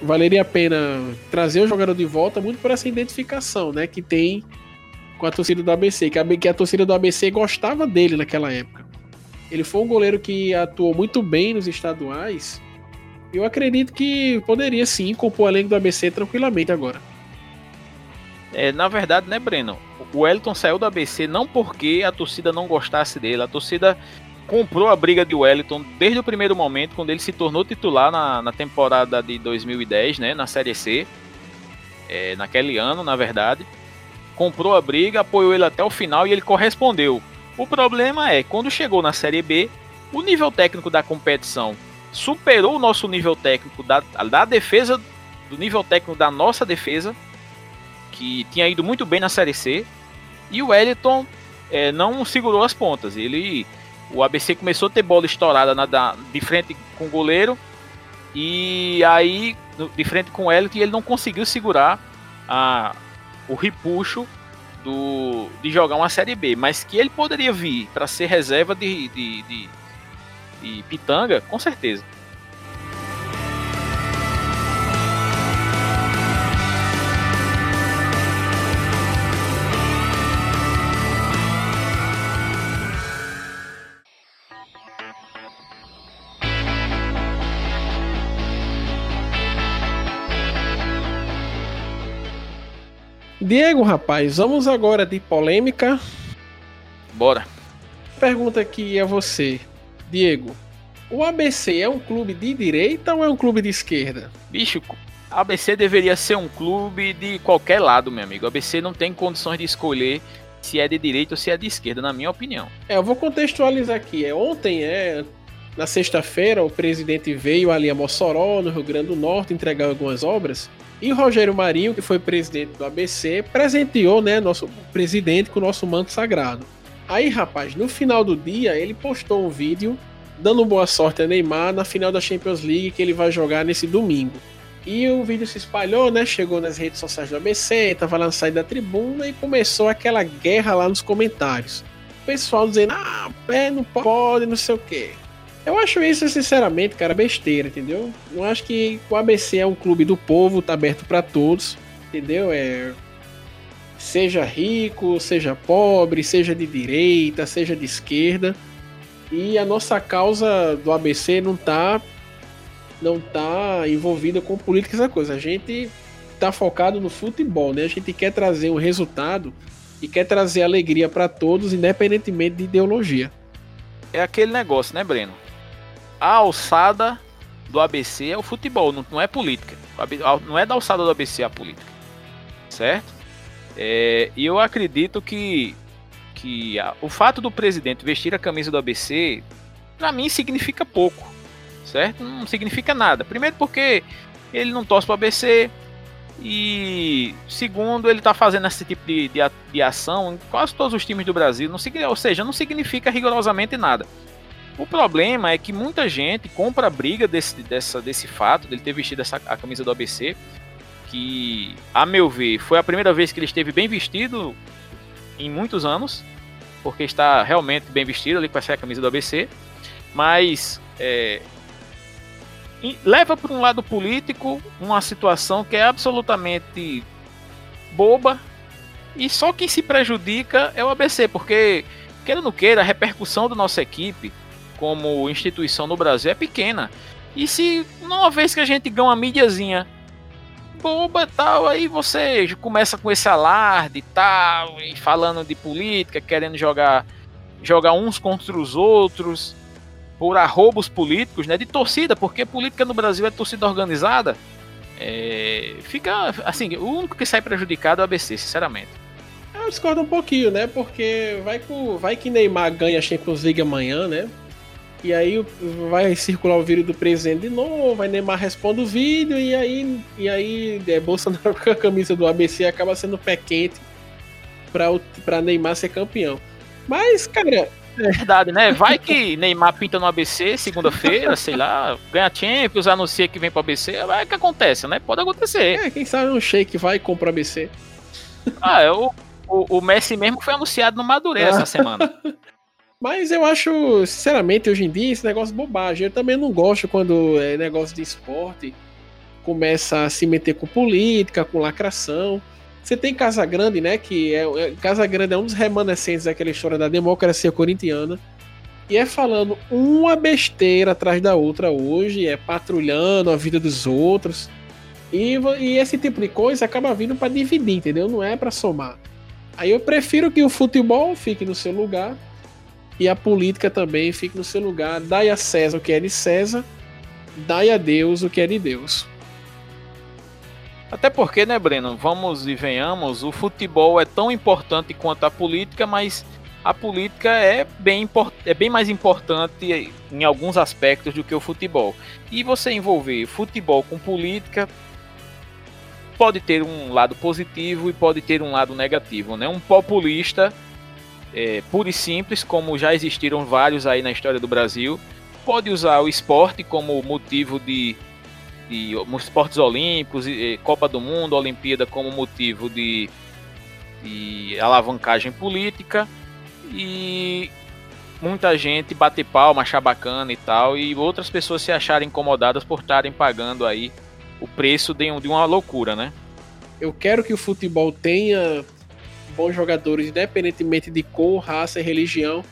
valeria a pena trazer o jogador de volta muito por essa identificação, né, que tem com a torcida do ABC, que a, que a torcida do ABC gostava dele naquela época. Ele foi um goleiro que atuou muito bem nos estaduais. Eu acredito que poderia sim compor o elenco do ABC tranquilamente agora. É, na verdade, né, Breno? O Wellington saiu do ABC não porque a torcida não gostasse dele. A torcida comprou a briga de Wellington desde o primeiro momento, quando ele se tornou titular na, na temporada de 2010, né, na Série C. É, naquele ano, na verdade. Comprou a briga, apoiou ele até o final e ele correspondeu. O problema é, quando chegou na Série B, o nível técnico da competição superou o nosso nível técnico da, da defesa, do nível técnico da nossa defesa, que tinha ido muito bem na Série C, e o Wellington é, não segurou as pontas. Ele, o ABC começou a ter bola estourada na, de frente com o goleiro, e aí de frente com o Wellington, e ele não conseguiu segurar a, o repuxo do, de jogar uma Série B, mas que ele poderia vir para ser reserva de, de, de e Pitanga, com certeza. Diego, rapaz, vamos agora de polêmica. Bora. Pergunta aqui a você. Diego, o ABC é um clube de direita ou é um clube de esquerda? Bicho, ABC deveria ser um clube de qualquer lado, meu amigo. O ABC não tem condições de escolher se é de direita ou se é de esquerda, na minha opinião. É, eu vou contextualizar aqui. É, ontem, é, na sexta-feira, o presidente veio ali a Mossoró, no Rio Grande do Norte, entregar algumas obras. E o Rogério Marinho, que foi presidente do ABC, presenteou né, nosso presidente com o nosso manto sagrado. Aí, rapaz, no final do dia, ele postou um vídeo dando boa sorte a Neymar na final da Champions League que ele vai jogar nesse domingo. E o vídeo se espalhou, né? Chegou nas redes sociais do ABC, tava lá na saída da tribuna e começou aquela guerra lá nos comentários. O pessoal dizendo, ah, pé, não pode, não sei o quê. Eu acho isso, sinceramente, cara, besteira, entendeu? Eu acho que o ABC é um clube do povo, tá aberto para todos, entendeu? É seja rico, seja pobre, seja de direita, seja de esquerda. E a nossa causa do ABC não tá não tá envolvida com política essa coisa. A gente tá focado no futebol, né? A gente quer trazer um resultado e quer trazer alegria para todos, independentemente de ideologia. É aquele negócio, né, Breno? A alçada do ABC é o futebol, não, é política. Não é da alçada do ABC a política. Certo? É, e eu acredito que, que a, o fato do presidente vestir a camisa do ABC, para mim, significa pouco, certo? Não significa nada. Primeiro, porque ele não torce para o ABC, e segundo, ele está fazendo esse tipo de, de, de, ação em quase todos os times do Brasil, não, ou seja, não significa rigorosamente nada. O problema é que muita gente compra a briga desse, dessa, desse fato, dele ter vestido essa, a camisa do ABC, que, a meu ver, foi a primeira vez que ele esteve bem vestido em muitos anos, porque está realmente bem vestido ali com essa camisa do ABC, mas é, leva para um lado político uma situação que é absolutamente boba e só quem se prejudica é o ABC, porque, queira ou não queira, a repercussão da nossa equipe como instituição no Brasil é pequena. E se uma vez que a gente ganha uma mídiazinha boba tal, aí você começa com esse alarde e tal, e falando de política, querendo jogar jogar uns contra os outros por arrobos políticos, né, de torcida, porque política no Brasil é torcida organizada. É, fica assim, o único que sai prejudicado é o ABC, sinceramente. Eu discordo um pouquinho, né? Porque vai, com, vai que Neymar ganha a Champions League amanhã, né? E aí vai circular o vídeo do presidente de novo, aí Neymar responde o vídeo, e aí, e aí é, Bolsonaro com a camisa do ABC acaba sendo pé quente pra, pra Neymar ser campeão. Mas, cara. É verdade, né? Vai que Neymar pinta no ABC segunda-feira, sei lá, ganha Champions, anuncia que vem pro ABC, vai que acontece, né? Pode acontecer. É, quem sabe um shake vai e compra o ABC. Ah, é, o, o, o Messi mesmo foi anunciado no Madureira essa semana. Mas eu acho, sinceramente, hoje em dia, esse negócio bobagem. Eu também não gosto quando é negócio de esporte começa a se meter com política, com lacração. Você tem Casa Grande, né? Que é, é Casa Grande é um dos remanescentes daquela história da democracia corintiana. e é falando uma besteira atrás da outra hoje, é patrulhando a vida dos outros. E, e esse tipo de coisa acaba vindo para dividir, entendeu? Não é para somar. Aí eu prefiro que o futebol fique no seu lugar e a política também fique no seu lugar. Dai a César o que é de César, dai a Deus o que é de Deus. Até porque, né, Breno? Vamos e venhamos, o futebol é tão importante quanto a política, mas a política é bem, é bem mais importante em alguns aspectos do que o futebol. E você envolver futebol com política pode ter um lado positivo e pode ter um lado negativo. Né? Um populista, é, puro e simples, como já existiram vários aí na história do Brasil, pode usar o esporte como motivo de, de esportes olímpicos, Copa do Mundo, Olimpíada como motivo de, de alavancagem política e muita gente bater palma, achar bacana e tal, e outras pessoas se acharem incomodadas por estarem pagando aí o preço de, de uma loucura, né? Eu quero que o futebol tenha bons jogadores, independentemente de cor, raça e religião,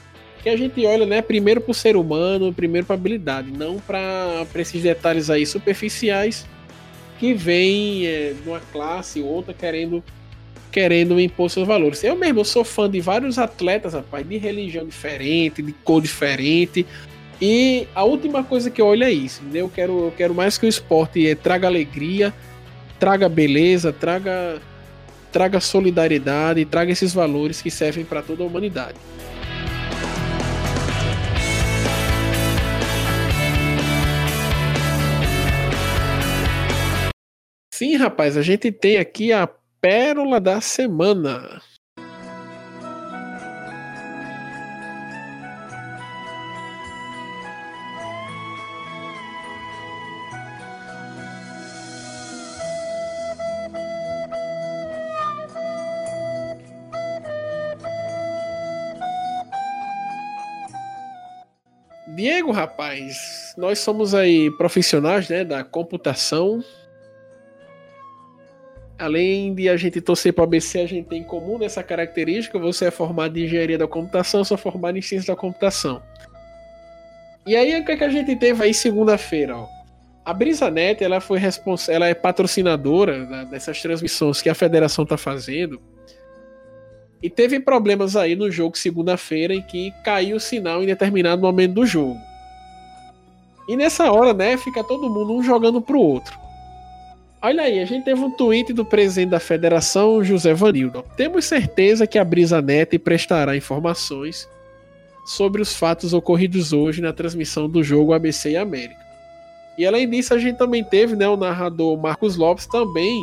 que a gente olha, né, primeiro para o ser humano, primeiro para habilidade, não para esses detalhes aí superficiais que vêm é, de uma classe ou outra querendo querendo impor seus valores. Eu mesmo eu sou fã de vários atletas, rapaz, de religião diferente, de cor diferente. E a última coisa que eu olho é isso. Eu quero, eu quero mais que o esporte é, traga alegria, traga beleza, traga, traga solidariedade, traga esses valores que servem para toda a humanidade. Sim, rapaz, a gente tem aqui a Pérola da Semana. Diego, rapaz, nós somos aí profissionais né, da computação, além de a gente torcer para o ABC, a gente tem em comum nessa característica. Você é formado em engenharia da computação, eu sou formado em ciência da computação. E aí, o que, é que a gente teve aí segunda-feira? A BrisaNet ela foi ela é patrocinadora né, dessas transmissões que a federação está fazendo. E teve problemas aí no jogo segunda-feira em que caiu o sinal em determinado momento do jogo. E nessa hora, né, fica todo mundo um jogando pro outro. Olha aí, a gente teve um tweet do presidente da federação, José Vanildo. Temos certeza que a Brisa Net prestará informações sobre os fatos ocorridos hoje na transmissão do jogo ABC e América. E além disso, a gente também teve né, o narrador Marcos Lopes também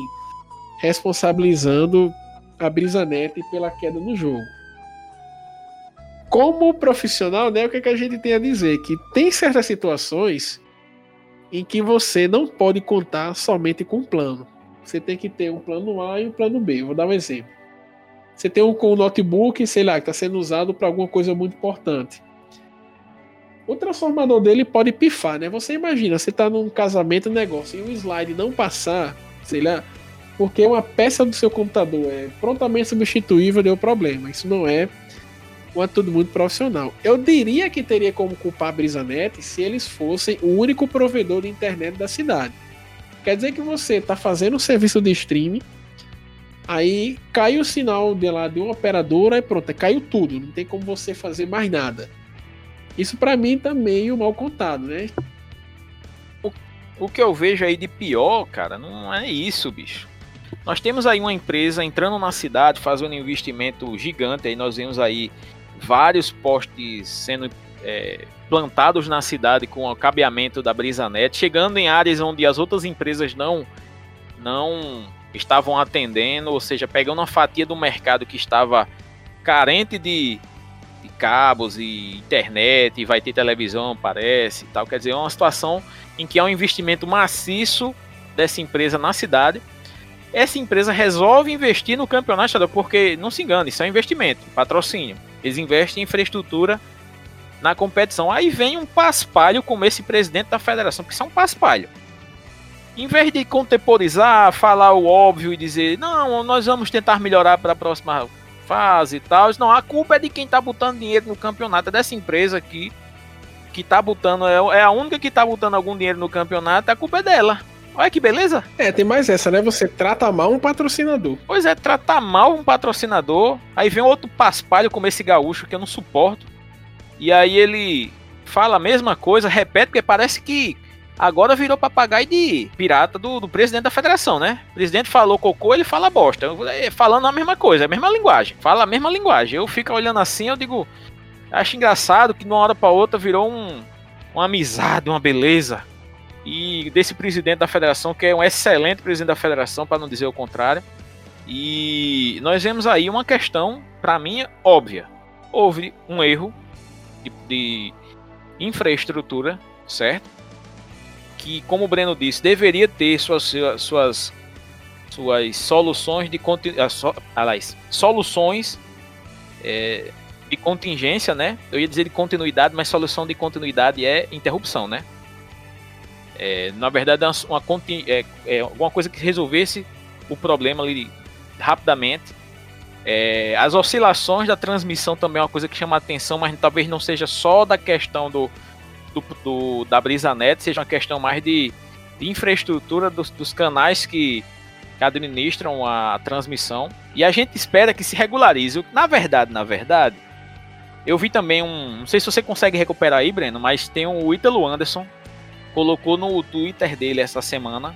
responsabilizando a Brisa Net pela queda no jogo. Como profissional, né, o que, é que a gente tem a dizer? Que tem certas situações em que você não pode contar somente com um plano. Você tem que ter um plano A e um plano B. vou dar um exemplo. Você tem um, um notebook, sei lá, que está sendo usado para alguma coisa muito importante. O transformador dele pode pifar, né? Você imagina, você está num casamento, negócio, e um slide não passar, sei lá, porque uma peça do seu computador é prontamente substituível, deu problema. Isso não é um atitude muito profissional. Eu diria que teria como culpar a BrisaNet se eles fossem o único provedor de internet da cidade. Quer dizer que você está fazendo um serviço de streaming, aí cai o sinal de lá de uma operadora e pronto, caiu tudo, não tem como você fazer mais nada. Isso para mim tá meio mal contado, né? O, o que eu vejo aí de pior, cara, não é isso, bicho. Nós temos aí uma empresa entrando na cidade, fazendo um investimento gigante, aí nós vemos aí vários postes sendo é, plantados na cidade com o cabeamento da BrisaNet, chegando em áreas onde as outras empresas não não estavam atendendo, ou seja, pegando uma fatia do mercado que estava carente de, de cabos e internet, e vai ter televisão, parece, tal. Quer dizer, é uma situação em que há um investimento maciço dessa empresa na cidade. Essa empresa resolve investir no campeonato estadual, porque não se engane, isso é um investimento, patrocínio. Eles investem em infraestrutura na competição. Aí vem um paspalho como esse presidente da federação, que são um paspalho. Em vez de contemporizar, falar o óbvio e dizer, não, nós vamos tentar melhorar para a próxima fase e tal. Não, a culpa é de quem tá botando dinheiro no campeonato, é dessa empresa aqui que tá botando, é, é a única que tá botando algum dinheiro no campeonato, a culpa é dela. Olha que beleza. É, tem mais essa, né? Você trata mal um patrocinador. Pois é, trata mal um patrocinador. Aí vem outro paspalho como esse gaúcho que eu não suporto. E aí ele fala a mesma coisa, repete, porque parece que agora virou papagaio de pirata do, do, presidente da federação, né? O presidente falou cocô, ele fala bosta. É, falando a mesma coisa, é a mesma linguagem. Fala a mesma linguagem. Eu fico olhando assim, eu digo. Acho engraçado que de uma hora para outra virou um, uma amizade, uma beleza. E desse presidente da federação, que é um excelente presidente da federação, para não dizer o contrário. E nós vemos aí uma questão, para mim, óbvia. Houve um erro de, de infraestrutura, certo? que, como o Breno disse, deveria ter suas, suas, suas soluções de aliás, soluções é, de contingência, né? Eu ia dizer de continuidade, mas solução de continuidade é interrupção, né? É, na verdade, é uma, uma é, é, alguma coisa que resolvesse o problema ali rapidamente. É, as oscilações da transmissão também é uma coisa que chama atenção, mas talvez não seja só da questão do, do, do da BrisaNet seja uma questão mais de, de infraestrutura dos, dos canais que, que administram a transmissão. E a gente espera que se regularize. Na verdade, na verdade, eu vi também um. Não sei se você consegue recuperar aí, Breno, mas tem o Ítalo Anderson. Colocou no Twitter dele essa semana.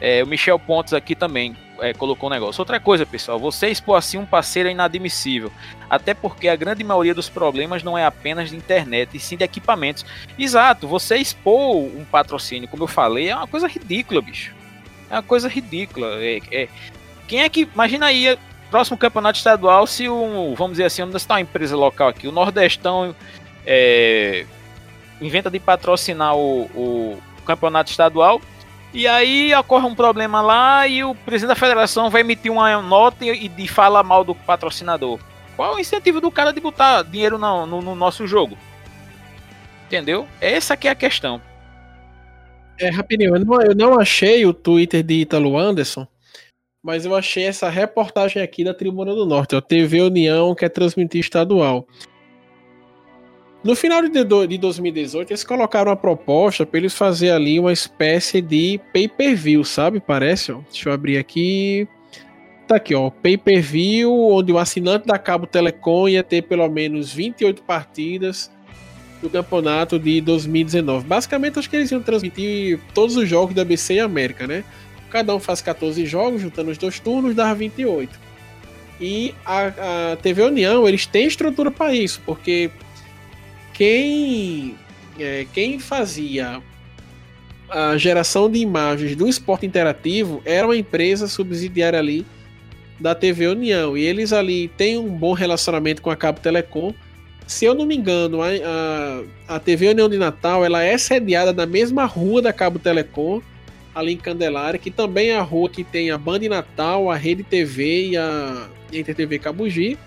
É, o Michel Pontes aqui também é, colocou um negócio. Outra coisa, pessoal, você expor assim um parceiro é inadmissível. Até porque a grande maioria dos problemas não é apenas de internet, e sim de equipamentos. Exato, você expor um patrocínio, como eu falei, é uma coisa ridícula, bicho. É uma coisa ridícula. É, é... Quem é que. Imagina aí, próximo campeonato estadual, se um. Vamos dizer assim, onde está uma empresa local aqui, o Nordestão é, inventa de patrocinar o, o campeonato estadual e aí ocorre um problema lá e o presidente da federação vai emitir uma nota e, e fala mal do patrocinador. Qual é o incentivo do cara de botar dinheiro no, no, no nosso jogo? Entendeu? Essa que é a questão. É, rapidinho, eu não, eu não achei o Twitter de Italo Anderson, mas eu achei essa reportagem aqui da Tribuna do Norte, ó, TV União, que é transmitir estadual. No final de, de 2018, eles colocaram uma proposta para eles fazer ali uma espécie de pay-per-view, sabe? Parece, ó. Deixa eu abrir aqui. Tá aqui, ó. Pay-per-view, onde o assinante da Cabo Telecom ia ter pelo menos 28 partidas do campeonato de 2019. Basicamente, acho que eles iam transmitir todos os jogos da BC e América, né? Cada um faz 14 jogos, juntando os dois turnos, dá 28. E a, a TV União, eles têm estrutura para isso, porque quem, é, quem fazia a geração de imagens do esporte interativo era uma empresa subsidiária ali da TV União. E eles ali têm um bom relacionamento com a Cabo Telecom. Se eu não me engano, a, a, a TV União de Natal ela é sediada na mesma rua da Cabo Telecom, ali em Candelária, que também é a rua que tem a Band Natal, a Rede TV e a TV Cabugi.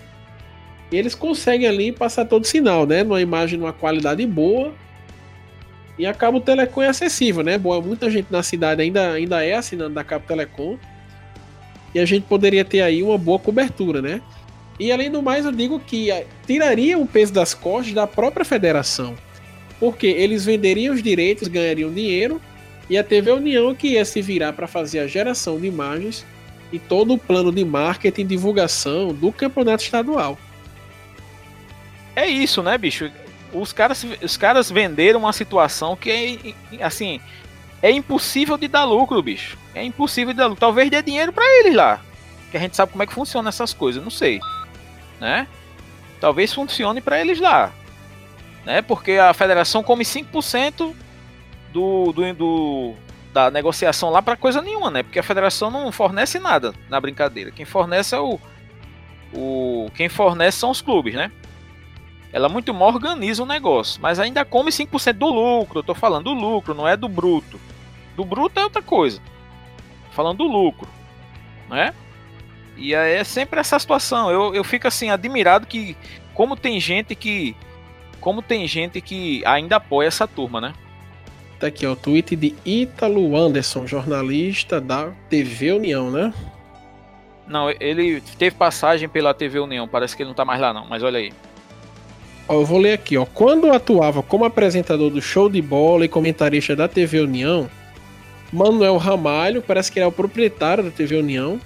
E eles conseguem ali passar todo o sinal, né? Numa imagem numa qualidade boa. E a Cabo Telecom é acessível, né? Boa, muita gente na cidade ainda, ainda é assinando da Cabo Telecom. E a gente poderia ter aí uma boa cobertura, né? E além do mais, eu digo que eh, tiraria o peso das costas da própria federação. Porque eles venderiam os direitos, ganhariam dinheiro, e a TV União que ia se virar para fazer a geração de imagens e todo o plano de marketing e divulgação do campeonato estadual é isso, né, bicho? Os caras, os caras venderam uma situação que é, assim, é impossível de dar lucro, bicho. É impossível de dar lucro. Talvez dê dinheiro para eles lá. Que a gente sabe como é que funciona essas coisas, não sei. Né? Talvez funcione para eles lá. Né? Porque a federação come 5% do, do, do, da negociação lá para coisa nenhuma, né? Porque a federação não fornece nada na brincadeira. Quem fornece é o, o quem fornece são os clubes, né? ela muito mal organiza o negócio, mas ainda come 5% do lucro. Eu tô falando do lucro, não é do bruto. Do bruto é outra coisa. Falando do lucro, né? E aí é sempre essa situação. Eu, eu fico assim admirado que como tem gente que como tem gente que ainda apoia essa turma, né? Tá aqui, ó, o tweet de Ítalo Anderson, jornalista da TV União, né? Não, ele teve passagem pela TV União, parece que ele não tá mais lá não, mas olha aí. Ó, eu vou ler aqui, ó. Quando atuava como apresentador do show de bola e comentarista da TV União, Manuel Ramalho, parece que ele é o proprietário da TV União,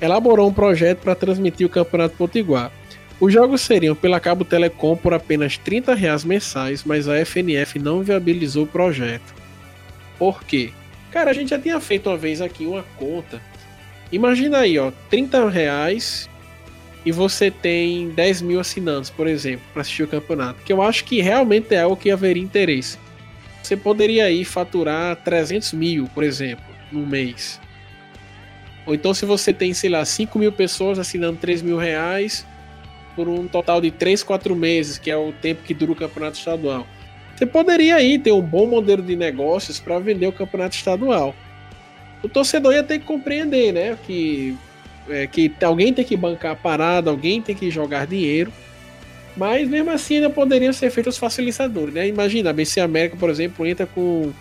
elaborou um projeto para transmitir o Campeonato Potiguar. Os jogos seriam pela Cabo Telecom por apenas 30 reais mensais, mas a FNF não viabilizou o projeto. Por quê? Cara, a gente já tinha feito uma vez aqui uma conta. Imagina aí, ó, 30 reais e você tem 10 mil assinantes, por exemplo, para assistir o campeonato. Que eu acho que realmente é algo que haveria interesse. Você poderia aí faturar 300 mil, por exemplo, no mês. Ou então se você tem, sei lá, 5 mil pessoas assinando 3 mil reais por um total de 3, 4 meses, que é o tempo que dura o campeonato estadual. Você poderia aí ter um bom modelo de negócios para vender o campeonato estadual. O torcedor ia ter que compreender, né? Que, é, que alguém tem que bancar a parada, alguém tem que jogar dinheiro. Mas mesmo assim ainda poderiam ser feitos os facilitadores, né? Imagina, a BC América, por exemplo, entra com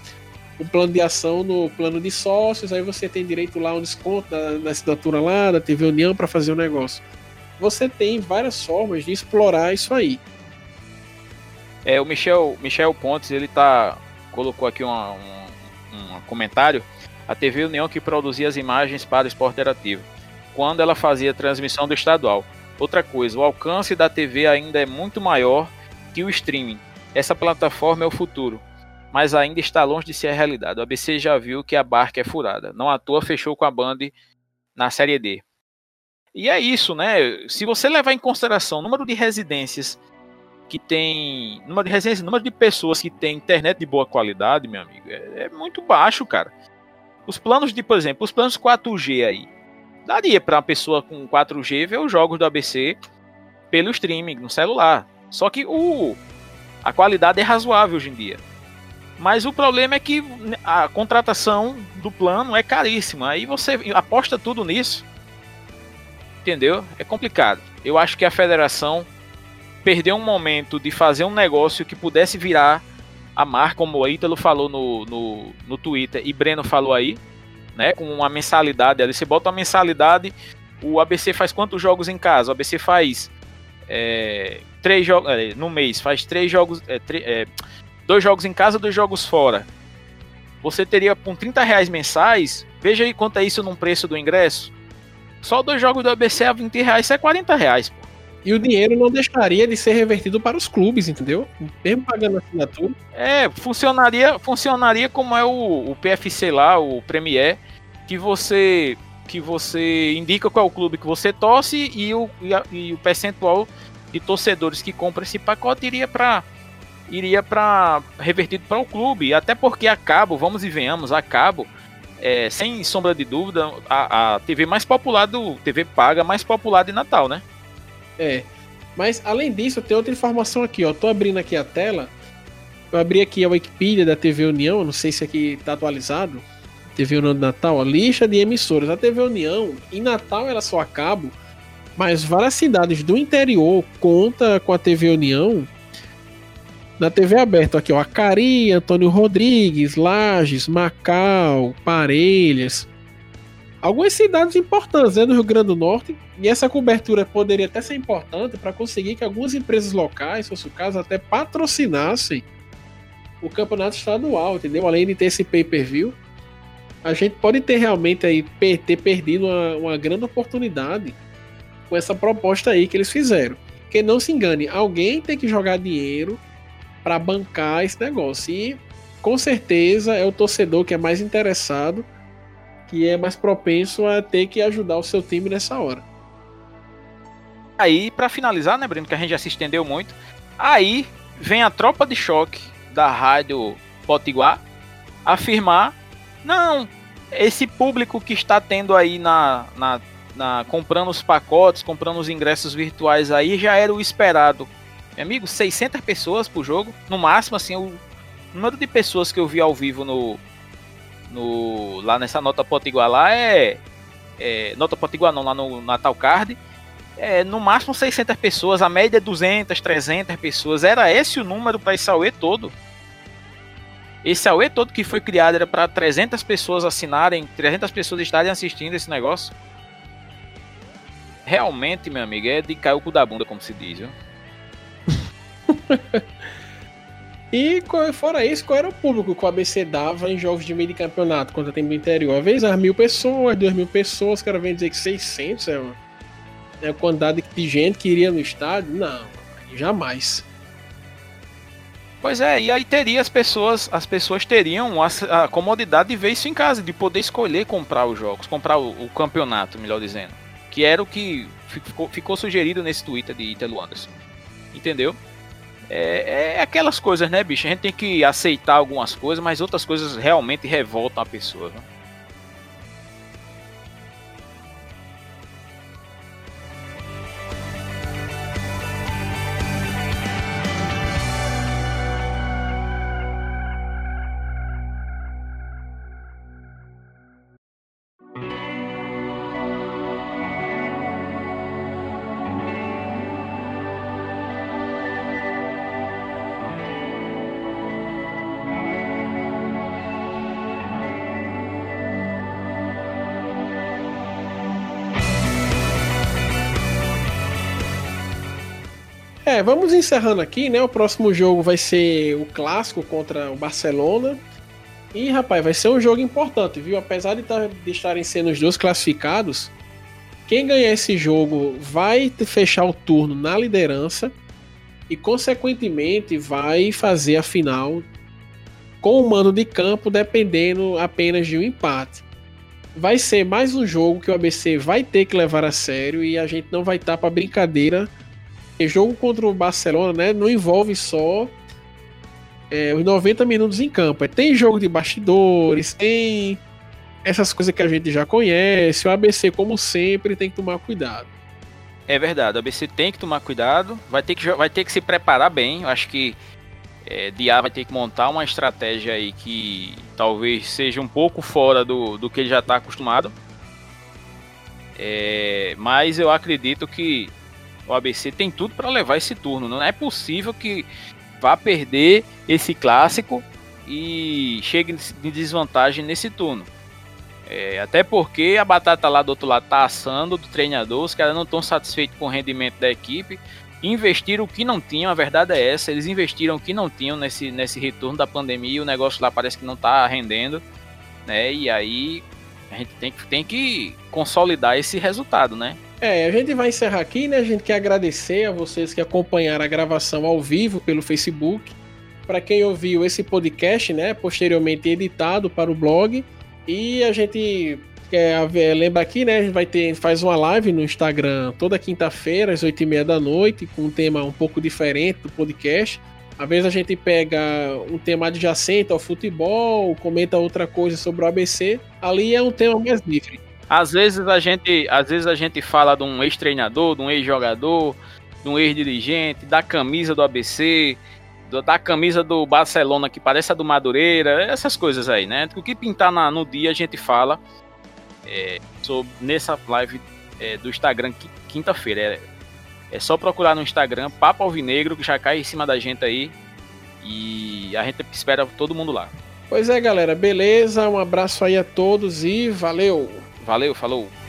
um plano de ação no plano de sócios, aí você tem direito lá um desconto da, da assinatura lá, da TV União para fazer o negócio. Você tem várias formas de explorar isso aí. É, o Michel, Michel Pontes, ele tá colocou aqui uma, um, um comentário. A TV União que produzia as imagens para o esporte interativo, quando ela fazia transmissão do estadual. Outra coisa, o alcance da TV ainda é muito maior que o streaming. Essa plataforma é o futuro, mas ainda está longe de ser a realidade. O ABC já viu que a barca é furada. Não à toa fechou com a Band na Série D. E é isso, né? Se você levar em consideração o número de residências que tem. Número de residências, número de pessoas que tem internet de boa qualidade, meu amigo, é, é muito baixo, cara. Os planos de, por exemplo, os planos 4G aí daria para uma pessoa com 4G ver os jogos do ABC pelo streaming no celular. Só que o a qualidade é razoável hoje em dia. Mas o problema é que a contratação do plano é caríssima. Aí você aposta tudo nisso. Entendeu? É complicado. Eu acho que a federação perdeu um momento de fazer um negócio que pudesse virar a marca, como o Ítalo falou no, no, no Twitter e Breno falou aí né? Com uma mensalidade ali. Você bota uma mensalidade. O ABC faz quantos jogos em casa? O ABC faz é, três jogos é, no mês, faz três jogos, é, é, dois jogos em casa, dois jogos fora. Você teria com 30 reais mensais, veja aí quanto é isso num preço do ingresso. Só dois jogos do ABC a 20 reais, isso é 40 reais. Pô. E o dinheiro não deixaria de ser revertido para os clubes, entendeu? Mesmo pagando assinatura. É, funcionaria, funcionaria como é o, o PFC lá, o Premier, que você que você indica qual é o clube que você torce e o, e, a, e o percentual de torcedores que compram esse pacote iria para iria para revertido para o clube. Até porque a cabo, vamos e venhamos, a cabo, é, sem sombra de dúvida, a, a TV mais popular do TV paga mais popular de Natal, né? É. Mas além disso, tem outra informação aqui, ó. Tô abrindo aqui a tela. Eu abri aqui a Wikipedia da TV União, não sei se aqui tá atualizado. TV União de Natal, a lista de emissoras. A TV União, em Natal ela só acaba, mas várias cidades do interior conta com a TV União. Na TV aberta aqui, ó, Acari, Antônio Rodrigues, Lages, Macau, Parelhas, algumas cidades importantes né, do Rio Grande do Norte, e essa cobertura poderia até ser importante para conseguir que algumas empresas locais, se fosse o caso, até patrocinassem o campeonato estadual, entendeu? Além de ter esse pay-per-view, a gente pode ter realmente aí ter perdido uma, uma grande oportunidade com essa proposta aí que eles fizeram. Porque não se engane, alguém tem que jogar dinheiro para bancar esse negócio. E com certeza é o torcedor que é mais interessado que é mais propenso a ter que ajudar o seu time nessa hora. Aí, para finalizar, né, Breno, que a gente já se estendeu muito, aí vem a tropa de choque da rádio Potiguar afirmar: não, esse público que está tendo aí na, na, na comprando os pacotes, comprando os ingressos virtuais aí, já era o esperado. Meu amigo, 600 pessoas por jogo, no máximo, assim, o número de pessoas que eu vi ao vivo no, no, lá nessa nota potiguar lá é, é nota potiguar não, lá no Natal Card, é no máximo 600 pessoas, a média é 200, 300 pessoas, era esse o número para esse Aue todo. Esse AUE todo que foi criado era para 300 pessoas assinarem, 300 pessoas estarem assistindo esse negócio. Realmente, meu amigo, é de cair o cu da bunda, como se diz, viu? e fora isso, qual era o público que o ABC dava em jogos de meio de campeonato contra o time do interior? Às vezes as mil pessoas, duas mil pessoas, o cara vem dizer que 600 é, uma, é quantidade de gente que iria no estádio? Não, jamais. Pois é, e aí teria as pessoas, as pessoas teriam a, a, comodidade de ver isso em casa, de poder escolher comprar os jogos, comprar o, o campeonato, melhor dizendo. Que era o que ficou, ficou sugerido nesse Twitter de Italo Anderson. Entendeu? É, é, aquelas coisas, né, bicho? A gente tem que aceitar algumas coisas, mas outras coisas realmente revoltam a pessoa. Né? Vamos encerrando aqui, né? O próximo jogo vai ser o clássico contra o Barcelona. E, rapaz, vai ser um jogo importante, viu? Apesar de, tá, de estarem sendo os dois classificados, quem ganhar esse jogo vai fechar o turno na liderança e, consequentemente, vai fazer a final com o mando de campo, dependendo apenas de um empate. Vai ser mais um jogo que o ABC vai ter que levar a sério e a gente não vai estar tá para brincadeira jogo contra o Barcelona né, não envolve só é, os 90 minutos em campo. É, tem jogo de bastidores, tem essas coisas que a gente já conhece. O ABC, como sempre, tem que tomar cuidado. É verdade, o ABC tem que tomar cuidado, vai ter que, vai ter que se preparar bem. Eu acho que é, Dia vai ter que montar uma estratégia aí que talvez seja um pouco fora do, do que ele já está acostumado. É, mas eu acredito que o ABC tem tudo para levar esse turno. Não é possível que vá perder esse clássico e chegue em desvantagem nesse turno. É, até porque a batata lá do outro lado tá assando do treinador, os caras não estão satisfeitos com o rendimento da equipe. Investiram o que não tinham, a verdade é essa, eles investiram o que não tinham nesse, nesse retorno da pandemia, o negócio lá parece que não tá rendendo, né? E aí a gente tem que, tem que consolidar esse resultado, né? É, a gente vai encerrar aqui, né? A gente quer agradecer a vocês que acompanharam a gravação ao vivo pelo Facebook. Para quem ouviu esse podcast, né? Posteriormente editado para o blog. E a gente quer lembra aqui, né? A gente vai ter, faz uma live no Instagram toda quinta-feira, às 8h30 da noite, com um tema um pouco diferente do podcast. Às vezes a gente pega um tema adjacente ao futebol, comenta outra coisa sobre o ABC. Ali é um tema mais livre. Às vezes a gente, às vezes a gente fala de um ex-treinador, de um ex-jogador, de um ex-dirigente, da camisa do ABC, do, da camisa do Barcelona que parece a do Madureira, essas coisas aí, né? O que pintar na, no dia a gente fala é, sobre, nessa live é, do Instagram quinta-feira. É, é só procurar no Instagram Papo Alvinegro que já cai em cima da gente aí e a gente espera todo mundo lá. Pois é, galera, beleza? Um abraço aí a todos e valeu! Valeu, falou!